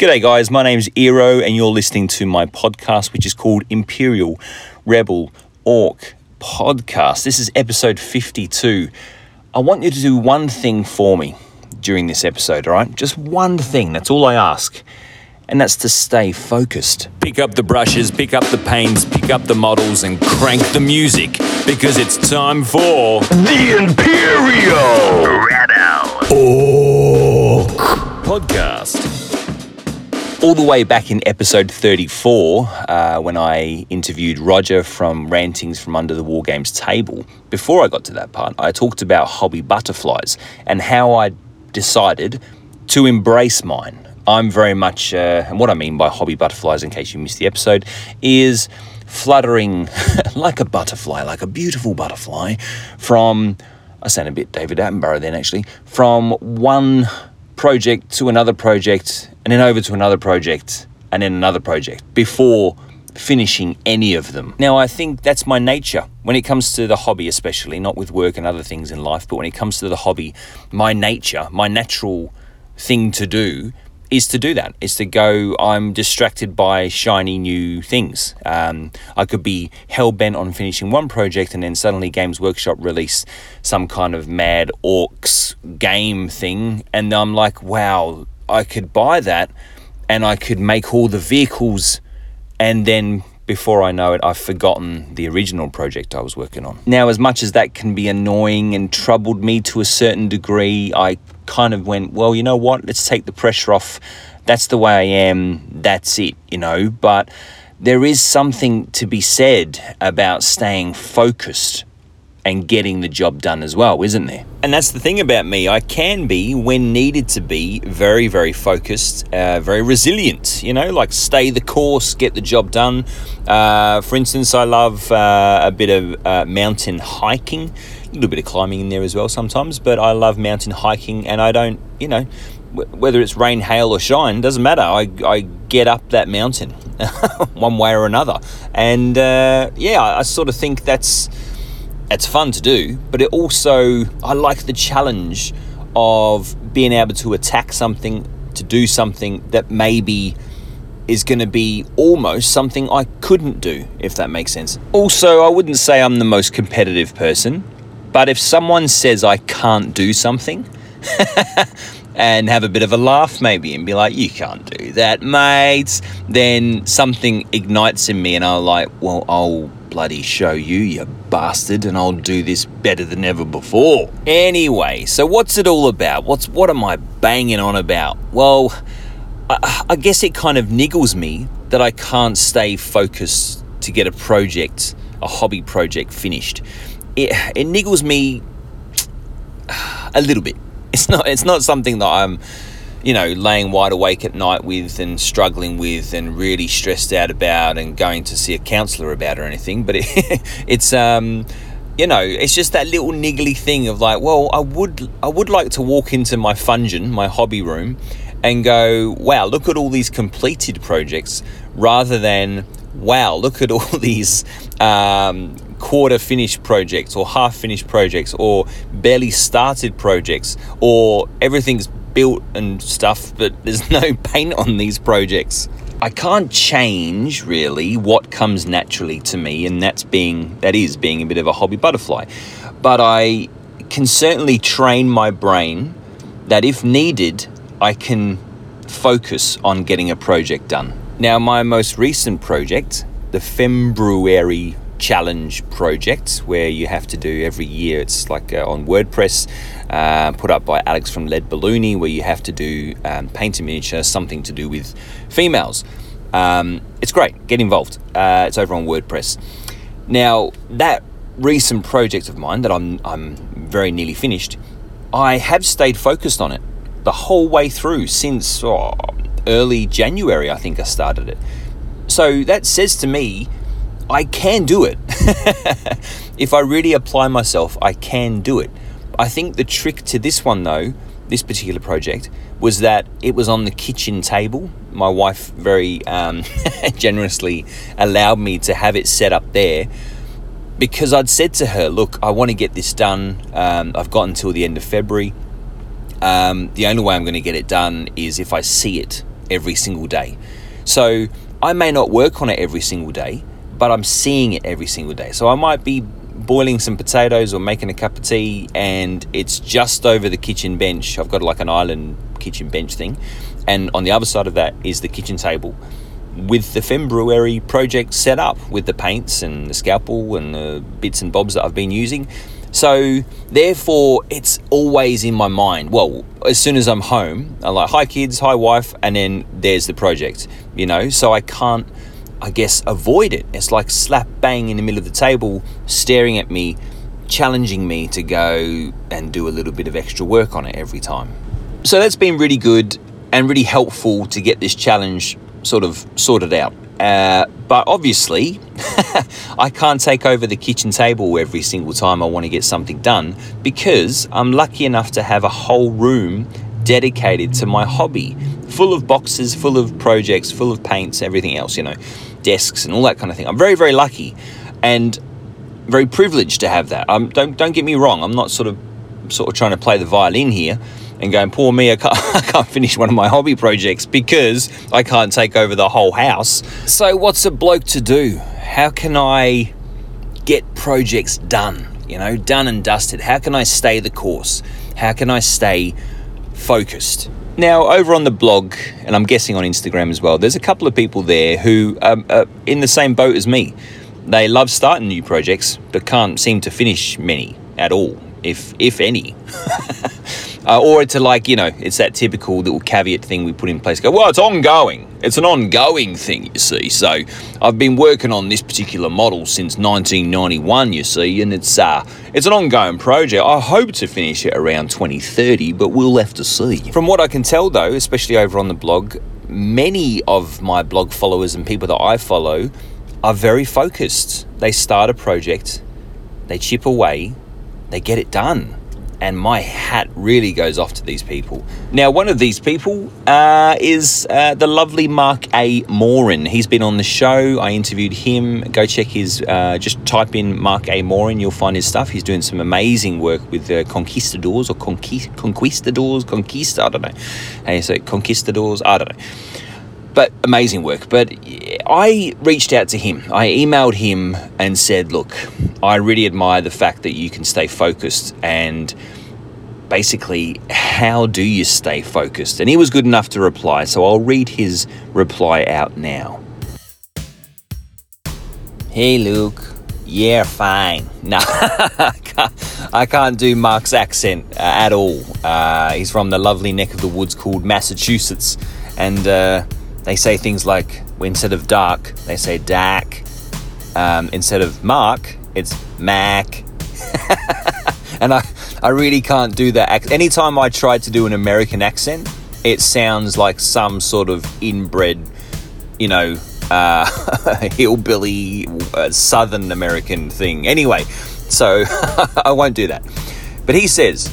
G'day, guys. My name's Eero, and you're listening to my podcast, which is called Imperial Rebel Orc Podcast. This is episode 52. I want you to do one thing for me during this episode, all right? Just one thing. That's all I ask. And that's to stay focused. Pick up the brushes, pick up the paints, pick up the models, and crank the music because it's time for The Imperial Rebel Orc Podcast. All the way back in episode 34 uh, when I interviewed Roger from Rantings from Under the War Games table. Before I got to that part, I talked about hobby butterflies and how I decided to embrace mine. I'm very much, uh, and what I mean by hobby butterflies, in case you missed the episode, is fluttering like a butterfly, like a beautiful butterfly, from, I sound a bit David Attenborough then actually, from one project to another project, and then over to another project, and then another project before finishing any of them. Now, I think that's my nature when it comes to the hobby, especially, not with work and other things in life, but when it comes to the hobby, my nature, my natural thing to do is to do that is to go i'm distracted by shiny new things um, i could be hell-bent on finishing one project and then suddenly games workshop release some kind of mad orcs game thing and i'm like wow i could buy that and i could make all the vehicles and then before I know it, I've forgotten the original project I was working on. Now, as much as that can be annoying and troubled me to a certain degree, I kind of went, well, you know what? Let's take the pressure off. That's the way I am. That's it, you know. But there is something to be said about staying focused and getting the job done as well, isn't there? And that's the thing about me. I can be, when needed to be, very, very focused, uh, very resilient, you know, like stay the course, get the job done. Uh, for instance, I love uh, a bit of uh, mountain hiking, a little bit of climbing in there as well sometimes, but I love mountain hiking and I don't, you know, wh- whether it's rain, hail, or shine, doesn't matter. I, I get up that mountain one way or another. And uh, yeah, I, I sort of think that's it's fun to do, but it also I like the challenge of being able to attack something, to do something that maybe is going to be almost something I couldn't do, if that makes sense. Also, I wouldn't say I'm the most competitive person, but if someone says I can't do something, and have a bit of a laugh maybe and be like, you can't do that, mates. then something ignites in me and I'm like, well, I'll bloody show you, you bastard, and I'll do this better than ever before. Anyway, so what's it all about? What's what am I banging on about? Well, I, I guess it kind of niggles me that I can't stay focused to get a project, a hobby project finished. It, it niggles me a little bit. It's not it's not something that I'm you know laying wide awake at night with and struggling with and really stressed out about and going to see a counselor about or anything but it, it's um you know it's just that little niggly thing of like well I would I would like to walk into my fungin my hobby room and go wow look at all these completed projects rather than wow look at all these um, quarter finished projects or half finished projects or barely started projects or everything's built and stuff but there's no paint on these projects. I can't change really what comes naturally to me and that's being that is being a bit of a hobby butterfly. But i can certainly train my brain that if needed i can focus on getting a project done. Now my most recent project the february challenge projects where you have to do every year. It's like uh, on WordPress, uh, put up by Alex from Lead Balloony, where you have to do um, paint a miniature, something to do with females. Um, it's great. Get involved. Uh, it's over on WordPress. Now that recent project of mine that I'm I'm very nearly finished, I have stayed focused on it the whole way through since oh, early January. I think I started it. So that says to me I can do it. if I really apply myself, I can do it. I think the trick to this one, though, this particular project, was that it was on the kitchen table. My wife very um, generously allowed me to have it set up there because I'd said to her, Look, I want to get this done. Um, I've got until the end of February. Um, the only way I'm going to get it done is if I see it every single day. So I may not work on it every single day, but I'm seeing it every single day. So I might be boiling some potatoes or making a cup of tea, and it's just over the kitchen bench. I've got like an island kitchen bench thing, and on the other side of that is the kitchen table with the Fembruary project set up with the paints and the scalpel and the bits and bobs that I've been using. So, therefore, it's always in my mind. Well, as soon as I'm home, I'm like, hi kids, hi wife, and then there's the project, you know? So I can't, I guess, avoid it. It's like slap bang in the middle of the table, staring at me, challenging me to go and do a little bit of extra work on it every time. So that's been really good and really helpful to get this challenge sort of sorted out. Uh, but obviously, I can't take over the kitchen table every single time I want to get something done because I'm lucky enough to have a whole room dedicated to my hobby, full of boxes, full of projects, full of paints, everything else, you know, desks and all that kind of thing. I'm very, very lucky and very privileged to have that. Um, don't don't get me wrong. I'm not sort of sort of trying to play the violin here and going, poor me, I can't, I can't finish one of my hobby projects because I can't take over the whole house. So, what's a bloke to do? How can I get projects done? You know, done and dusted. How can I stay the course? How can I stay focused? Now, over on the blog, and I'm guessing on Instagram as well, there's a couple of people there who um, are in the same boat as me. They love starting new projects, but can't seem to finish many at all, if if any. uh, or to like you know it's that typical little caveat thing we put in place. Go well it's ongoing. It's an ongoing thing you see. So i've been working on this particular model since 1991 you see and it's uh it's an ongoing project. I hope to finish it around 2030 but we'll have to see. From what i can tell though especially over on the blog many of my blog followers and people that i follow are very focused. They start a project they chip away they get it done and my hat really goes off to these people. Now, one of these people uh, is uh, the lovely Mark A. Morin. He's been on the show. I interviewed him. Go check his, uh, just type in Mark A. Morin, you'll find his stuff. He's doing some amazing work with uh, conquistadors or conquist- conquistadors, conquista, I don't know. Hey, so conquistadors? I don't know but amazing work. But I reached out to him. I emailed him and said, Look, I really admire the fact that you can stay focused and basically, how do you stay focused? And he was good enough to reply, so I'll read his reply out now. Hey, Luke. Yeah, fine. No, I can't do Mark's accent uh, at all. Uh, he's from the lovely neck of the woods called Massachusetts, and uh, they say things like instead of dark, they say dark. Um, instead of Mark, it's Mac. and I, I really can't do that. Anytime I try to do an American accent, it sounds like some sort of inbred, you know, uh, hillbilly uh, Southern American thing. Anyway, so I won't do that. But he says,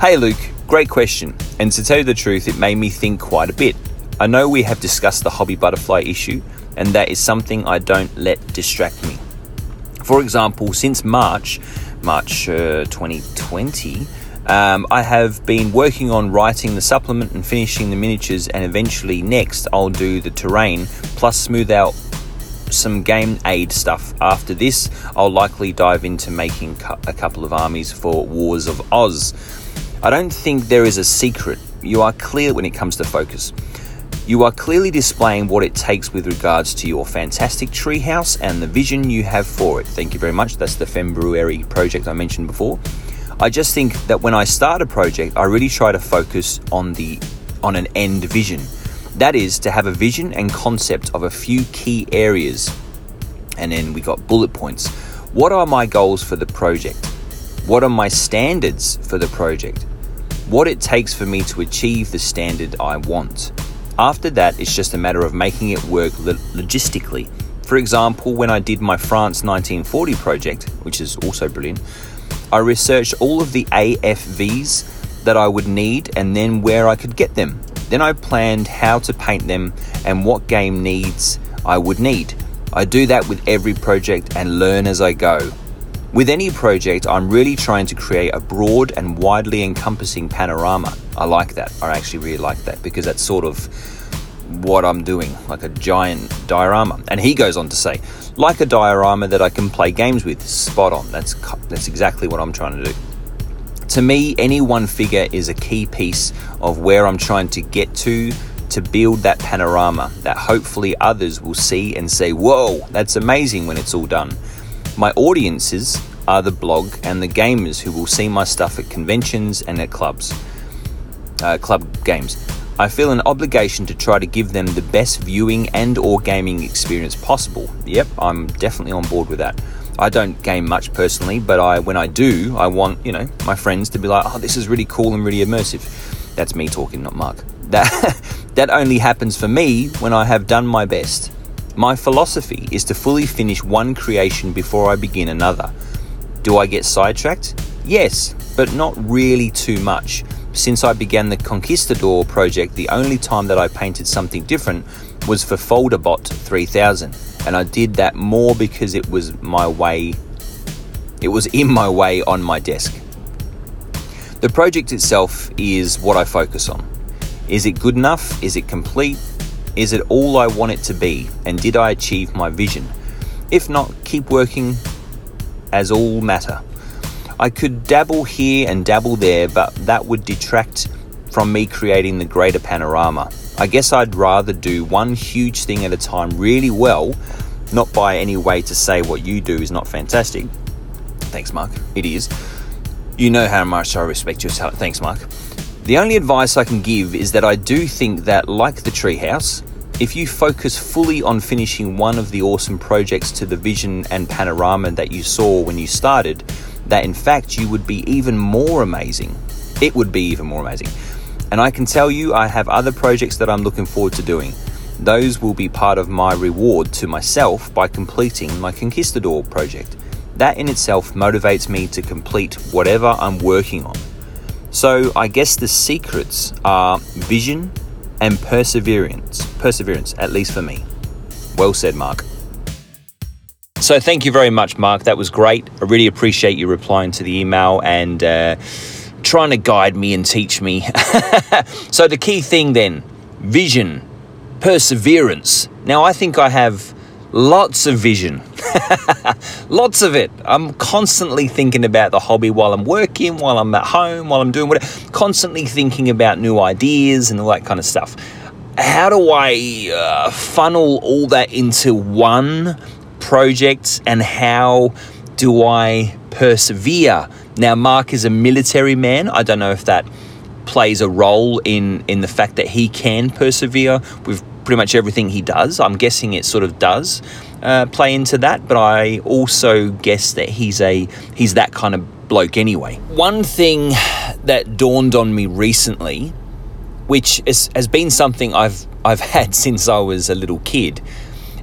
Hey Luke, great question. And to tell you the truth, it made me think quite a bit. I know we have discussed the hobby butterfly issue, and that is something I don't let distract me. For example, since March, March uh, 2020, um, I have been working on writing the supplement and finishing the miniatures, and eventually, next, I'll do the terrain plus smooth out some game aid stuff. After this, I'll likely dive into making a couple of armies for Wars of Oz. I don't think there is a secret. You are clear when it comes to focus. You are clearly displaying what it takes with regards to your fantastic treehouse and the vision you have for it. Thank you very much. That's the Fembruary project I mentioned before. I just think that when I start a project, I really try to focus on the on an end vision. That is to have a vision and concept of a few key areas. And then we got bullet points. What are my goals for the project? What are my standards for the project? What it takes for me to achieve the standard I want. After that, it's just a matter of making it work logistically. For example, when I did my France 1940 project, which is also brilliant, I researched all of the AFVs that I would need and then where I could get them. Then I planned how to paint them and what game needs I would need. I do that with every project and learn as I go. With any project, I'm really trying to create a broad and widely encompassing panorama. I like that. I actually really like that because that's sort of what I'm doing, like a giant diorama. And he goes on to say, like a diorama that I can play games with. Spot on. That's that's exactly what I'm trying to do. To me, any one figure is a key piece of where I'm trying to get to to build that panorama that hopefully others will see and say, "Whoa, that's amazing" when it's all done. My audiences are the blog and the gamers who will see my stuff at conventions and at clubs, uh, club games. I feel an obligation to try to give them the best viewing and or gaming experience possible. Yep, I'm definitely on board with that. I don't game much personally, but I when I do, I want, you know, my friends to be like, "Oh, this is really cool and really immersive." That's me talking, not Mark. That that only happens for me when I have done my best. My philosophy is to fully finish one creation before I begin another. Do I get sidetracked? Yes, but not really too much. Since I began the Conquistador project, the only time that I painted something different was for Folderbot 3000, and I did that more because it was my way, it was in my way on my desk. The project itself is what I focus on. Is it good enough? Is it complete? Is it all I want it to be? And did I achieve my vision? If not, keep working as all matter. I could dabble here and dabble there, but that would detract from me creating the greater panorama. I guess I'd rather do one huge thing at a time really well, not by any way to say what you do is not fantastic. Thanks, Mark. It is. You know how much I respect your talent. Thanks, Mark. The only advice I can give is that I do think that, like the treehouse, if you focus fully on finishing one of the awesome projects to the vision and panorama that you saw when you started, that in fact you would be even more amazing. It would be even more amazing. And I can tell you, I have other projects that I'm looking forward to doing. Those will be part of my reward to myself by completing my Conquistador project. That in itself motivates me to complete whatever I'm working on. So I guess the secrets are vision and perseverance. Perseverance, at least for me. Well said, Mark. So thank you very much, Mark. That was great. I really appreciate you replying to the email and uh, trying to guide me and teach me. so the key thing then, vision, perseverance. Now I think I have lots of vision. lots of it. I'm constantly thinking about the hobby while I'm working, while I'm at home, while I'm doing whatever. Constantly thinking about new ideas and all that kind of stuff. How do I uh, funnel all that into one project and how do I persevere? Now, Mark is a military man. I don't know if that plays a role in, in the fact that he can persevere with pretty much everything he does. I'm guessing it sort of does uh, play into that, but I also guess that he's a he's that kind of bloke anyway. One thing that dawned on me recently, which is, has been something I've I've had since I was a little kid,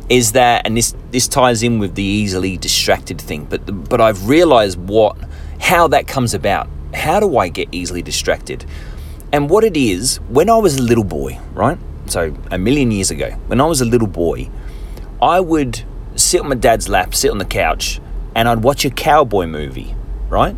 is that, and this this ties in with the easily distracted thing, but but I've realised what how that comes about. How do I get easily distracted? And what it is, when I was a little boy, right? So a million years ago, when I was a little boy, I would sit on my dad's lap, sit on the couch, and I'd watch a cowboy movie, right?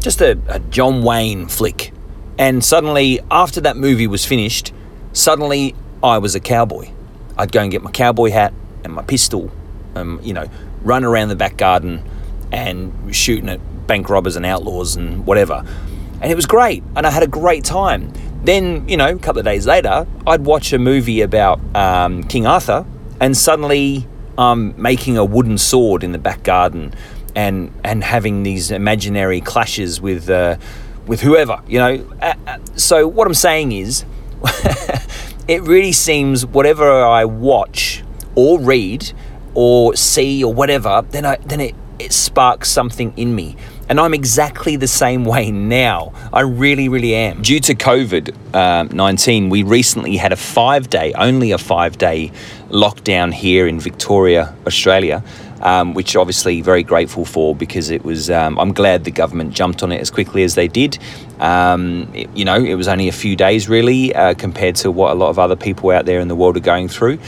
Just a, a John Wayne flick. And suddenly, after that movie was finished, suddenly I was a cowboy. I'd go and get my cowboy hat and my pistol, and you know, run around the back garden and shooting at bank robbers and outlaws and whatever. And it was great, and I had a great time. Then, you know, a couple of days later, I'd watch a movie about um, King Arthur, and suddenly I'm making a wooden sword in the back garden, and and having these imaginary clashes with uh, with whoever, you know. Uh, uh, so what I'm saying is, it really seems whatever I watch or read or see or whatever, then I then it it sparks something in me. And I'm exactly the same way now. I really, really am. Due to COVID uh, 19, we recently had a five day, only a five day lockdown here in Victoria, Australia. Um, which obviously very grateful for because it was. Um, I'm glad the government jumped on it as quickly as they did. Um, it, you know, it was only a few days really uh, compared to what a lot of other people out there in the world are going through.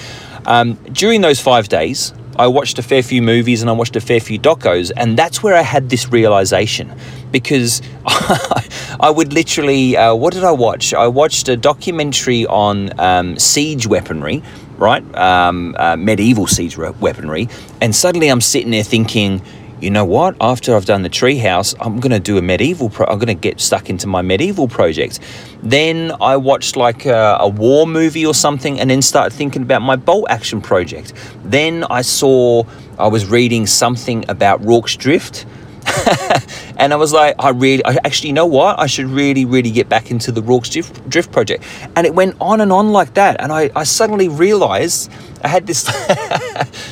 Um, during those five days, I watched a fair few movies and I watched a fair few docos, and that's where I had this realization because I would literally, uh, what did I watch? I watched a documentary on um, siege weaponry, right? Um, uh, medieval siege weaponry. And suddenly I'm sitting there thinking, you know what? After I've done the treehouse, I'm to do a medieval. Pro- I'm to get stuck into my medieval project. Then I watched like a, a, war movie or something, and then started thinking about my bolt action project. Then I saw I was reading something about Rorke's Drift. and I was like, I really, I actually, you know what? I should really, really get back into the Rorke's Drift, Drift project. And it went on and on like that. And I, I suddenly realized I had this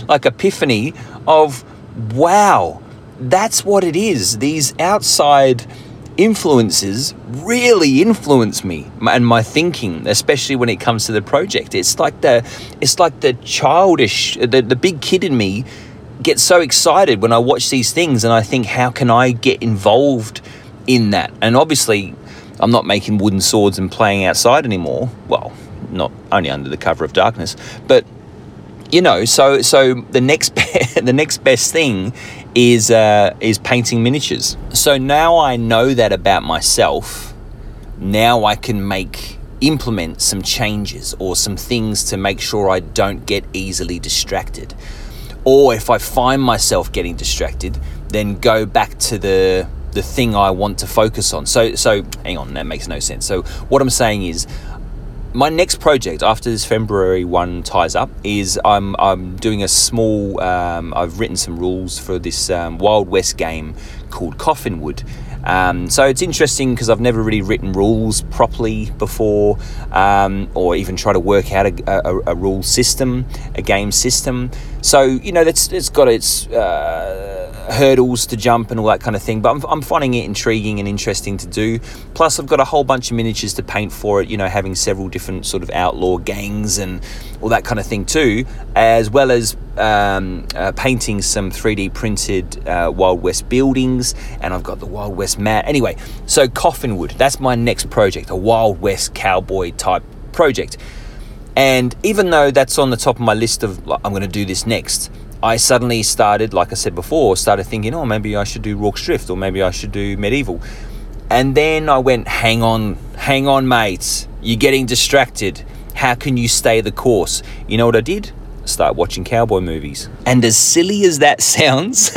like epiphany of wow, that's what it is. These outside influences really influence me and my thinking especially when it comes to the project. It's like the it's like the childish the, the big kid in me gets so excited when i watch these things and i think how can i get involved in that? And obviously i'm not making wooden swords and playing outside anymore. Well not only under the cover of darkness but you know, so so the next the next best thing is uh, is painting miniatures. So now I know that about myself. Now I can make implement some changes or some things to make sure I don't get easily distracted. Or if I find myself getting distracted, then go back to the the thing I want to focus on. So so hang on, that makes no sense. So what I'm saying is my next project after this February one ties up is I'm, I'm doing a small, um, I've written some rules for this um, Wild West game called Coffinwood. Um, so it's interesting because I've never really written rules properly before, um, or even try to work out a, a, a, rule system, a game system. So you know that's it's got its uh, hurdles to jump and all that kind of thing. But I'm, I'm finding it intriguing and interesting to do. Plus, I've got a whole bunch of miniatures to paint for it. You know, having several different sort of outlaw gangs and all that kind of thing too, as well as um, uh, painting some 3D printed uh, Wild West buildings. And I've got the Wild West mat. Anyway, so Coffinwood. That's my next project, a Wild West cowboy type project. And even though that's on the top of my list of like, I'm going to do this next, I suddenly started, like I said before, started thinking, oh, maybe I should do Rorke's Drift or maybe I should do Medieval. And then I went, hang on, hang on, mates. You're getting distracted. How can you stay the course? You know what I did? Start watching cowboy movies. And as silly as that sounds,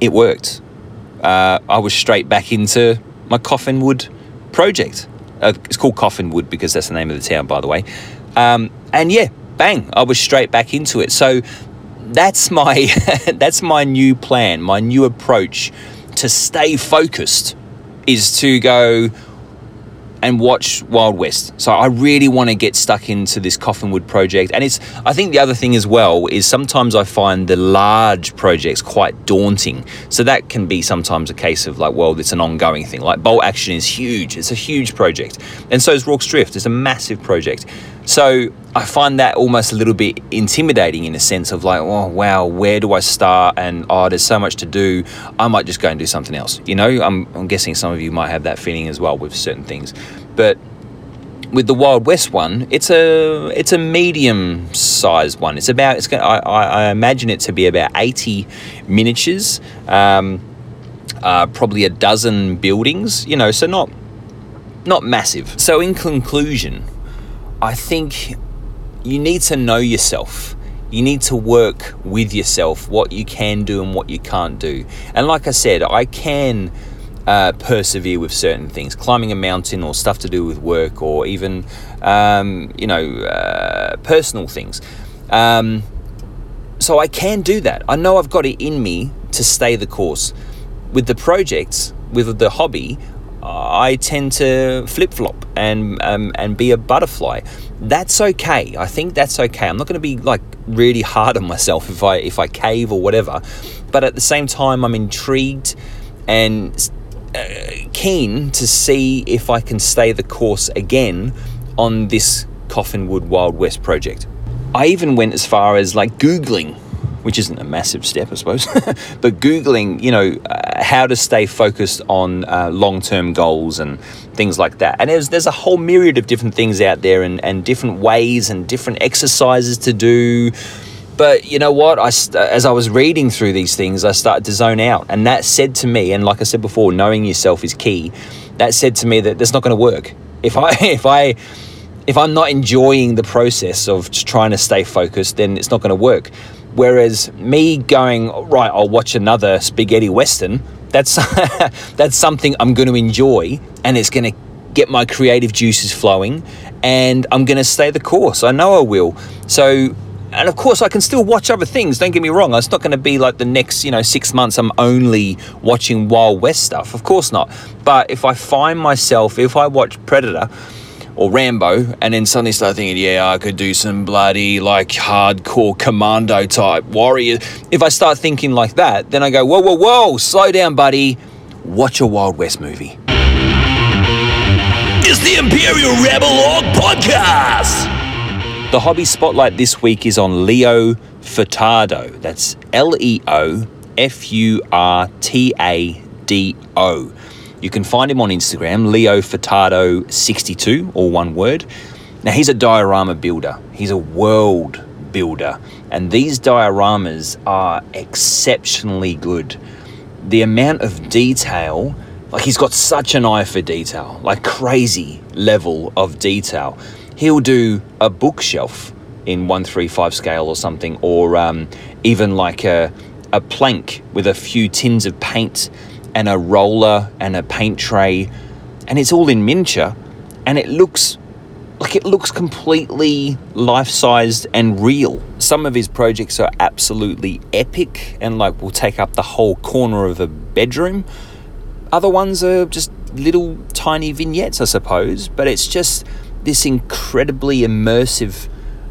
it worked. Uh, I was straight back into my Coffinwood project. Uh, it's called Coffinwood because that's the name of the town, by the way. Um, and yeah, bang, I was straight back into it. So that's my that's my new plan, my new approach to stay focused is to go and watch Wild West. So I really want to get stuck into this Coffinwood project. And it's I think the other thing as well is sometimes I find the large projects quite daunting. So that can be sometimes a case of like, well, it's an ongoing thing. Like Bolt Action is huge. It's a huge project. And so is Rorke's Drift. It's a massive project. So I find that almost a little bit intimidating in a sense of like, oh wow, where do I start? And oh, there's so much to do. I might just go and do something else. You know, I'm, I'm guessing some of you might have that feeling as well with certain things. But with the Wild West one, it's a it's a medium sized one. It's about it's I, I imagine it to be about 80 miniatures, um, uh, probably a dozen buildings. You know, so not not massive. So in conclusion, I think you need to know yourself. You need to work with yourself, what you can do and what you can't do. And like I said, I can uh, persevere with certain things, climbing a mountain or stuff to do with work or even, um, you know, uh, personal things. Um, so I can do that. I know I've got it in me to stay the course. With the projects, with the hobby, I tend to flip flop and um, and be a butterfly. That's okay. I think that's okay. I'm not going to be like really hard on myself if I if I cave or whatever. But at the same time, I'm intrigued and keen to see if I can stay the course again on this Coffinwood Wild West project. I even went as far as like googling which isn't a massive step, I suppose, but Googling, you know, uh, how to stay focused on uh, long term goals and things like that. And there's, there's a whole myriad of different things out there and, and different ways and different exercises to do. But you know what? I, as I was reading through these things, I started to zone out. And that said to me, and like I said before, knowing yourself is key. that said to me that that's not going to work. If I if I if I'm not enjoying the process of trying to stay focused, then it's not going to work. Whereas me going right, I'll watch another spaghetti western. That's that's something I'm going to enjoy, and it's going to get my creative juices flowing, and I'm going to stay the course. I know I will. So and of course I can still watch other things. Don't get me wrong. It's not going to be like the next, you know, six months I'm only watching Wild West stuff. Of course not. But if I find myself, if I watch Predator or Rambo, and then suddenly start thinking, yeah, I could do some bloody like hardcore commando type warrior. If I start thinking like that, then I go, whoa, whoa, whoa, slow down, buddy. Watch a Wild West movie. It's the Imperial Rebel Orc Podcast. The hobby spotlight this week is on Leo Furtado. That's L E O F U R T A D O. You can find him on Instagram, Leo Furtado 62, all one word. Now, he's a diorama builder, he's a world builder, and these dioramas are exceptionally good. The amount of detail, like, he's got such an eye for detail, like, crazy level of detail he'll do a bookshelf in 135 scale or something, or um, even like a, a plank with a few tins of paint and a roller and a paint tray, and it's all in miniature, and it looks like it looks completely life-sized and real. Some of his projects are absolutely epic and like will take up the whole corner of a bedroom. Other ones are just little tiny vignettes, I suppose, but it's just this incredibly immersive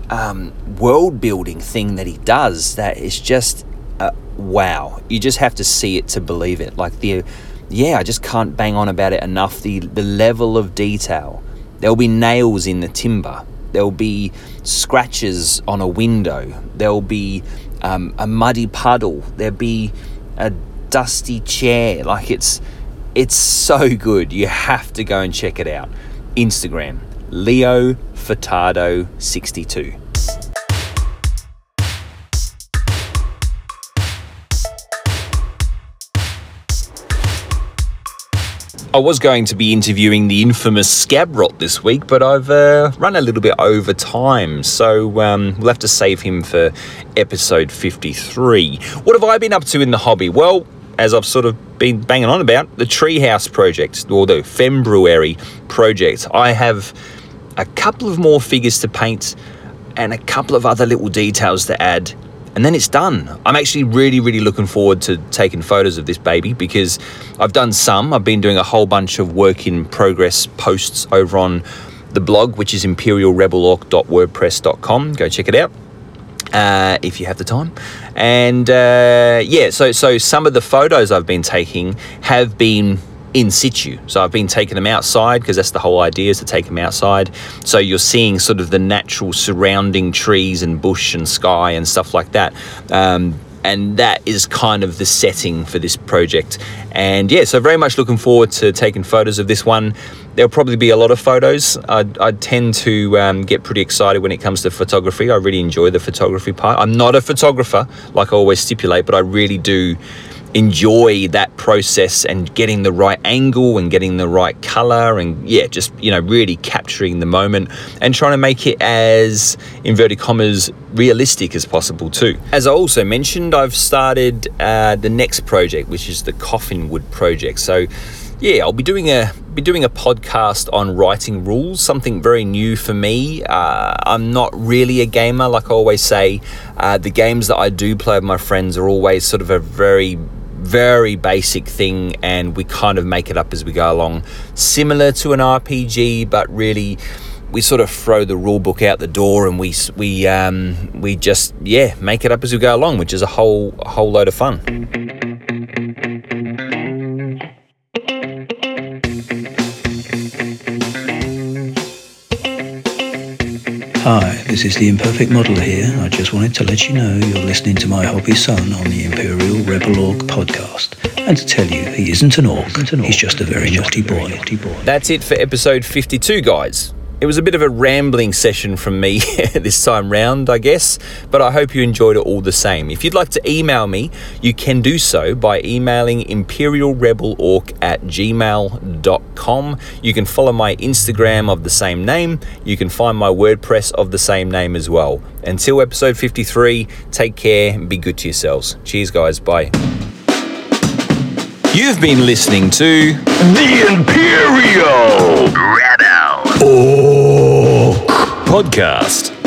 um, world building thing that he does that is just uh, wow. You just have to see it to believe it. Like the yeah, I just can't bang on about it enough. The the level of detail. There'll be nails in the timber. There'll be scratches on a window. There'll be um, a muddy puddle. There'll be a dusty chair. Like it's it's so good. You have to go and check it out. Instagram Leo Furtado 62. I was going to be interviewing the infamous Scab Rot this week, but I've uh, run a little bit over time, so um, we'll have to save him for episode 53. What have I been up to in the hobby? Well, as I've sort of been banging on about, the Treehouse project, or the Fembruary project. I have a couple of more figures to paint and a couple of other little details to add and then it's done. I'm actually really, really looking forward to taking photos of this baby because I've done some. I've been doing a whole bunch of work in progress posts over on the blog, which is imperialrebelorg.wordpress.com. Go check it out. Uh, if you have the time, and uh, yeah, so so some of the photos I've been taking have been in situ. So I've been taking them outside because that's the whole idea is to take them outside. So you're seeing sort of the natural surrounding trees and bush and sky and stuff like that. Um, and that is kind of the setting for this project. And yeah, so very much looking forward to taking photos of this one. There'll probably be a lot of photos. I, I tend to um, get pretty excited when it comes to photography. I really enjoy the photography part. I'm not a photographer, like I always stipulate, but I really do enjoy that process and getting the right angle and getting the right color and yeah just you know really capturing the moment and trying to make it as inverted commas realistic as possible too as i also mentioned i've started uh, the next project which is the coffin wood project so yeah, I'll be doing a be doing a podcast on writing rules, something very new for me. Uh, I'm not really a gamer, like I always say. Uh, the games that I do play with my friends are always sort of a very very basic thing and we kind of make it up as we go along. Similar to an rpg but really we sort of throw the rule book out the door and we we um, we just yeah make it up as we go along which is a whole a whole load of fun Hi, this is the Imperfect Model here. I just wanted to let you know you're listening to my hobby son on the Imperial Rebel Orc podcast. And to tell you, he isn't an orc, he's just a very naughty boy. that's it for episode 52 guys It was a bit of a rambling session from me this time round, I guess, but I hope you enjoyed it all the same. If you'd like to email me, you can do so by emailing imperialrebelorc at gmail.com. You can follow my Instagram of the same name. You can find my WordPress of the same name as well. Until episode 53, take care and be good to yourselves. Cheers, guys. Bye. You've been listening to The Imperial Rebel Podcast.